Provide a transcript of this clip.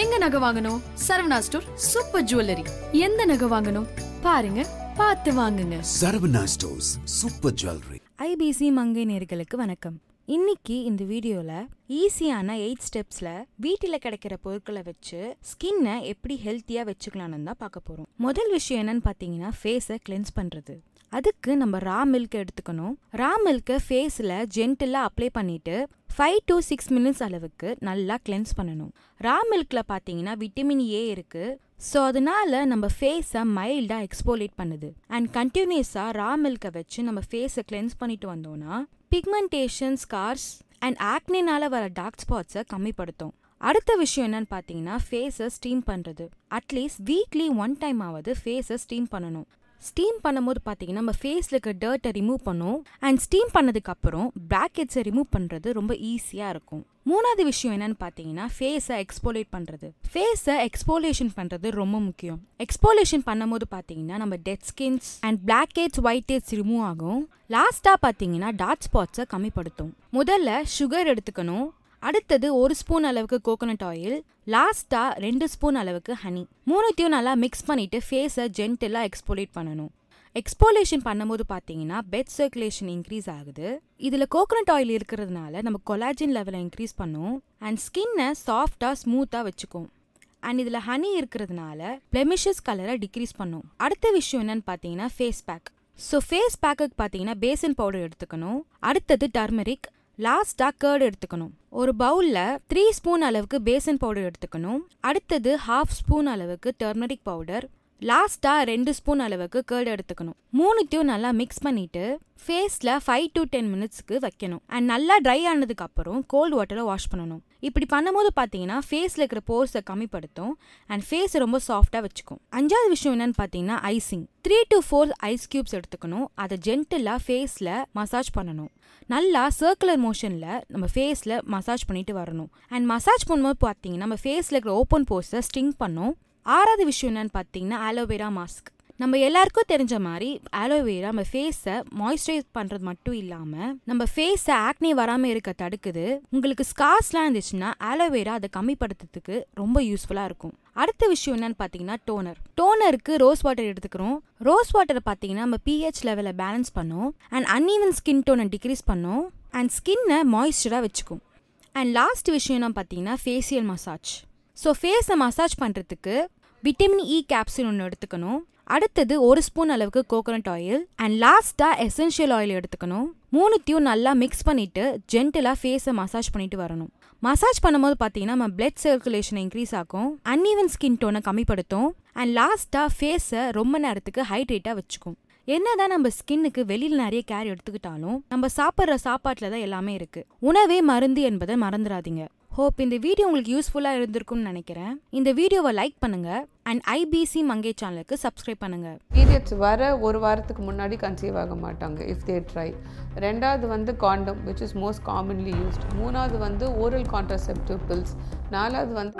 எங்க நகை வாங்கணும்? Saravana store super jewellery. எந்த நகை வாங்கணும்? பாருங்க பார்த்து வாங்குங்க. Saravana stores super jewellery. IBC Mangai நேர்களுக்கு வணக்கம். இன்னைக்கு இந்த வீடியோவில் ஈஸியான எயிட் ஸ்டெப்ஸில் வீட்டில் கிடைக்கிற பொருட்களை வச்சு ஸ்கின்னை எப்படி ஹெல்த்தியாக வச்சுக்கலாம்னு தான் பார்க்க போகிறோம் முதல் விஷயம் என்னன்னு பார்த்தீங்கன்னா ஃபேஸை கிளென்ஸ் பண்ணுறது அதுக்கு நம்ம ரா மில்க் எடுத்துக்கணும். ரா மில்க்கை ஃபேஸில் ஜென்டிலாக அப்ளை பண்ணிட்டு ஃபைவ் டு சிக்ஸ் மினிட்ஸ் அளவுக்கு நல்லா கிளென்ஸ் பண்ணணும். ரா மில்கில் பார்த்தீங்கன்னா விட்டமின் ஏ இருக்குது ஸோ அதனால நம்ம ஃபேஸை மைல்டாக எக்ஸ்போலேட் பண்ணுது. அண்ட் கண்டினியூஸாக ரா மில்கை வச்சு நம்ம ஃபேஸை கிளென்ஸ் பண்ணிட்டு வந்தோம்னா பிக்மெண்டேஷன் ஸ்கார்ஸ் அண்ட் ஆக்னினால வர டார்க் ஸ்பாட்ஸை கம்மிப்படுத்தும். அடுத்த விஷயம் என்னன்னு பார்த்தீங்கன்னா ஃபேஸை ஸ்டீம் பண்ணுறது அட்லீஸ்ட் வீக்லி ஒன் டைம் ஆவது ஃபேஸை ஸ்டீம் பண்ணணும். ஸ்டீம் பண்ணும்போது பார்த்தீங்கன்னா நம்ம ஃபேஸில் இருக்க டர்ட்டை ரிமூவ் பண்ணும். அண்ட் ஸ்டீம் பண்ணதுக்கப்புறம் பிளாக்கெட்ஸை ரிமூவ் பண்ணுறது ரொம்ப ஈஸியாக இருக்கும். மூணாவது விஷயம் என்னன்னு பார்த்தீங்கன்னா ஃபேஸை எக்ஸ்போலேட் பண்ணுறது ஃபேஸை எக்ஸ்போலேஷன் பண்ணுறது ரொம்ப முக்கியம். எக்ஸ்போலேஷன் பண்ணும்போது பார்த்தீங்கன்னா நம்ம dead skins and blackheads white heads remove ஆகும் லாஸ்ட்டாக பார்த்தீங்கன்னா டார்க் ஸ்பாட்ஸை கம்மிப்படுத்தும். முதல்ல சுகர் எடுத்துக்கணும். அடுத்தது ஒரு ஸ்பூன் அளவுக்கு கோகோனட் ஆயில் லாஸ்ட்டாக ரெண்டு ஸ்பூன் அளவுக்கு ஹனி மூணுத்தையும் நல்லா மிக்ஸ் பண்ணிவிட்டு ஃபேஸை ஜென்டலாக எக்ஸ்போலேட் பண்ணணும். எக்ஸ்போலேஷன் பண்ணும்போது பார்த்தீங்கன்னா பெட் சர்க்குலேஷன் இன்க்ரீஸ் ஆகுது. இதில் கோகோனட் ஆயில் இருக்கிறதுனால நம்ம கொலாஜின் லெவலை இன்க்ரீஸ் பண்ணும். அண்ட் ஸ்கின்னை சாஃப்டாக ஸ்மூத்தாக வச்சுக்கும். அண்ட் இதில் ஹனி இருக்கிறதுனால பிளெமிஷஸ் கலரை டிக்ரீஸ் பண்ணும். அடுத்த விஷயம் என்னன்னு பார்த்தீங்கன்னா ஃபேஸ் பேக் ஸோ ஃபேஸ் பேக்குக்கு பார்த்தீங்கன்னா பேசன் பவுடர் எடுத்துக்கணும். அடுத்தது டர்மரிக் லாஸ்டா கேர்டு எடுத்துக்கணும். ஒரு பவுலில் த்ரீ ஸ்பூன் அளவுக்கு பேசன் பவுடர் எடுத்துக்கணும். அடுத்தது ஹாஃப் ஸ்பூன் அளவுக்கு டர்மரிக் பவுடர் லாஸ்ட்டாக ரெண்டு ஸ்பூன் அளவுக்கு கேர்டு எடுத்துக்கணும். மூணுத்தையும் நல்லா மிக்ஸ் பண்ணிவிட்டு ஃபேஸில் ஃபைவ் டு டென் மினிட்ஸ்க்கு வைக்கணும். அண்ட் நல்லா ட்ரை ஆனதுக்கப்புறம் கோல்டு வாட்டரில் வாஷ் பண்ணணும். இப்படி பண்ணும்போது பார்த்தீங்கன்னா ஃபேஸில் இருக்கிற போர்ஸை கம்மிப்படுத்தும். அண்ட் ஃபேஸை ரொம்ப சாஃப்டாக வச்சுக்கும். அஞ்சாவது விஷயம் என்னென்னு பார்த்தீங்கன்னா icing three to four ice cubes எடுத்துக்கணும். அதை ஜென்டிலாக ஃபேஸில் மசாஜ் பண்ணணும். நல்லா சர்க்குலர் மோஷனில் நம்ம ஃபேஸில் மசாஜ் பண்ணிட்டு வரணும். அண்ட் மசாஜ் பண்ணும்போது பார்த்தீங்கன்னா நம்ம ஃபேஸில் இருக்கிற ஓப்பன் போர்ஸை ஸ்டிங் பண்ணும். ஆறாவது விஷயம் என்னன்னு பார்த்தீங்கன்னா ஆலோவேரா மாஸ்க் நம்ம எல்லாருக்கும் தெரிஞ்ச மாதிரி ஆலோவேரா நம்ம ஃபேஸை மாய்ஸ்சரைஸ் பண்ணுறது மட்டும் இல்லாமல் நம்ம ஃபேஸை ஆக்னி வராமல் இருக்க தடுக்குது. உங்களுக்கு ஸ்கார்ஸ்லாம் இருந்துச்சுன்னா ஆலோவேரா அதை கம்மிப்படுத்துறதுக்கு ரொம்ப யூஸ்ஃபுல்லாக இருக்கும். அடுத்த விஷயம் என்னன்னு பார்த்தீங்கன்னா டோனர் டோனருக்கு ரோஸ் வாட்டர் எடுத்துக்கிறோம். ரோஸ் வாட்டரை பார்த்தீங்கன்னா நம்ம பிஹெச் லெவலை பேலன்ஸ் பண்ணும். அண்ட் அன்ஈவன் ஸ்கின் டோனை டிக்ரீஸ் பண்ணும். அண்ட் ஸ்கின்னை மாய்ஸ்சராக வச்சுக்கும். அண்ட் லாஸ்ட் விஷயம் என்ன பார்த்தீங்கன்னா ஃபேஷியல் மசாஜ் ஸோ ஃபேஸை மசாஜ் பண்ணுறதுக்கு விட்டமின் இ கேப்சூல் ஒன்று எடுத்துக்கணும். அடுத்தது ஒரு ஸ்பூன் அளவுக்கு கோகோனட் ஆயில் அண்ட் லாஸ்ட்டாக எசென்ஷியல் ஆயில் எடுத்துக்கணும். மூணுத்தையும் நல்லா மிக்ஸ் பண்ணிவிட்டு ஜென்டிலாக ஃபேஸை மசாஜ் பண்ணிட்டு வரணும். மசாஜ் பண்ணும்போது பார்த்தீங்கன்னா நம்ம பிளட் சர்க்குலேஷனை இன்க்ரீஸ் ஆகும். அன்ஈவன் ஸ்கின் டோனை கம்மிப்படுத்தும். அண்ட் லாஸ்ட்டாக ஃபேஸை ரொம்ப நேரத்துக்கு ஹைட்ரேட்டாக வச்சுக்கும். என்னதான் நம்ம ஸ்கின்னுக்கு வெளியில் நிறைய கேர் எடுத்துக்கிட்டாலும் நம்ம சாப்பிட்ற சாப்பாட்டில் தான் எல்லாமே இருக்குது உணவே மருந்து என்பதை மறந்துடாதீங்க. ஹோப் இந்த வீடியோ உங்களுக்கு யூஸ்ஃபுல்லாக இருந்திருக்கும்னு நினைக்கிறேன். இந்த வீடியோவை லைக் பண்ணுங்க. அண்ட் ஐபிசி மங்கை சேனலுக்கு சப்ஸ்கிரைப் பண்ணுங்க. பீரியட்ஸ் வர ஒரு வாரத்துக்கு முன்னாடி கன்சீவ் ஆக மாட்டாங்க இஃப் தே ட்ரை ரெண்டாவது வந்து condom which is most commonly used மூணாவது வந்து ஓரல் கான்ட்ரசெப்டிவ் பில்ஸ் நாலாவது வந்து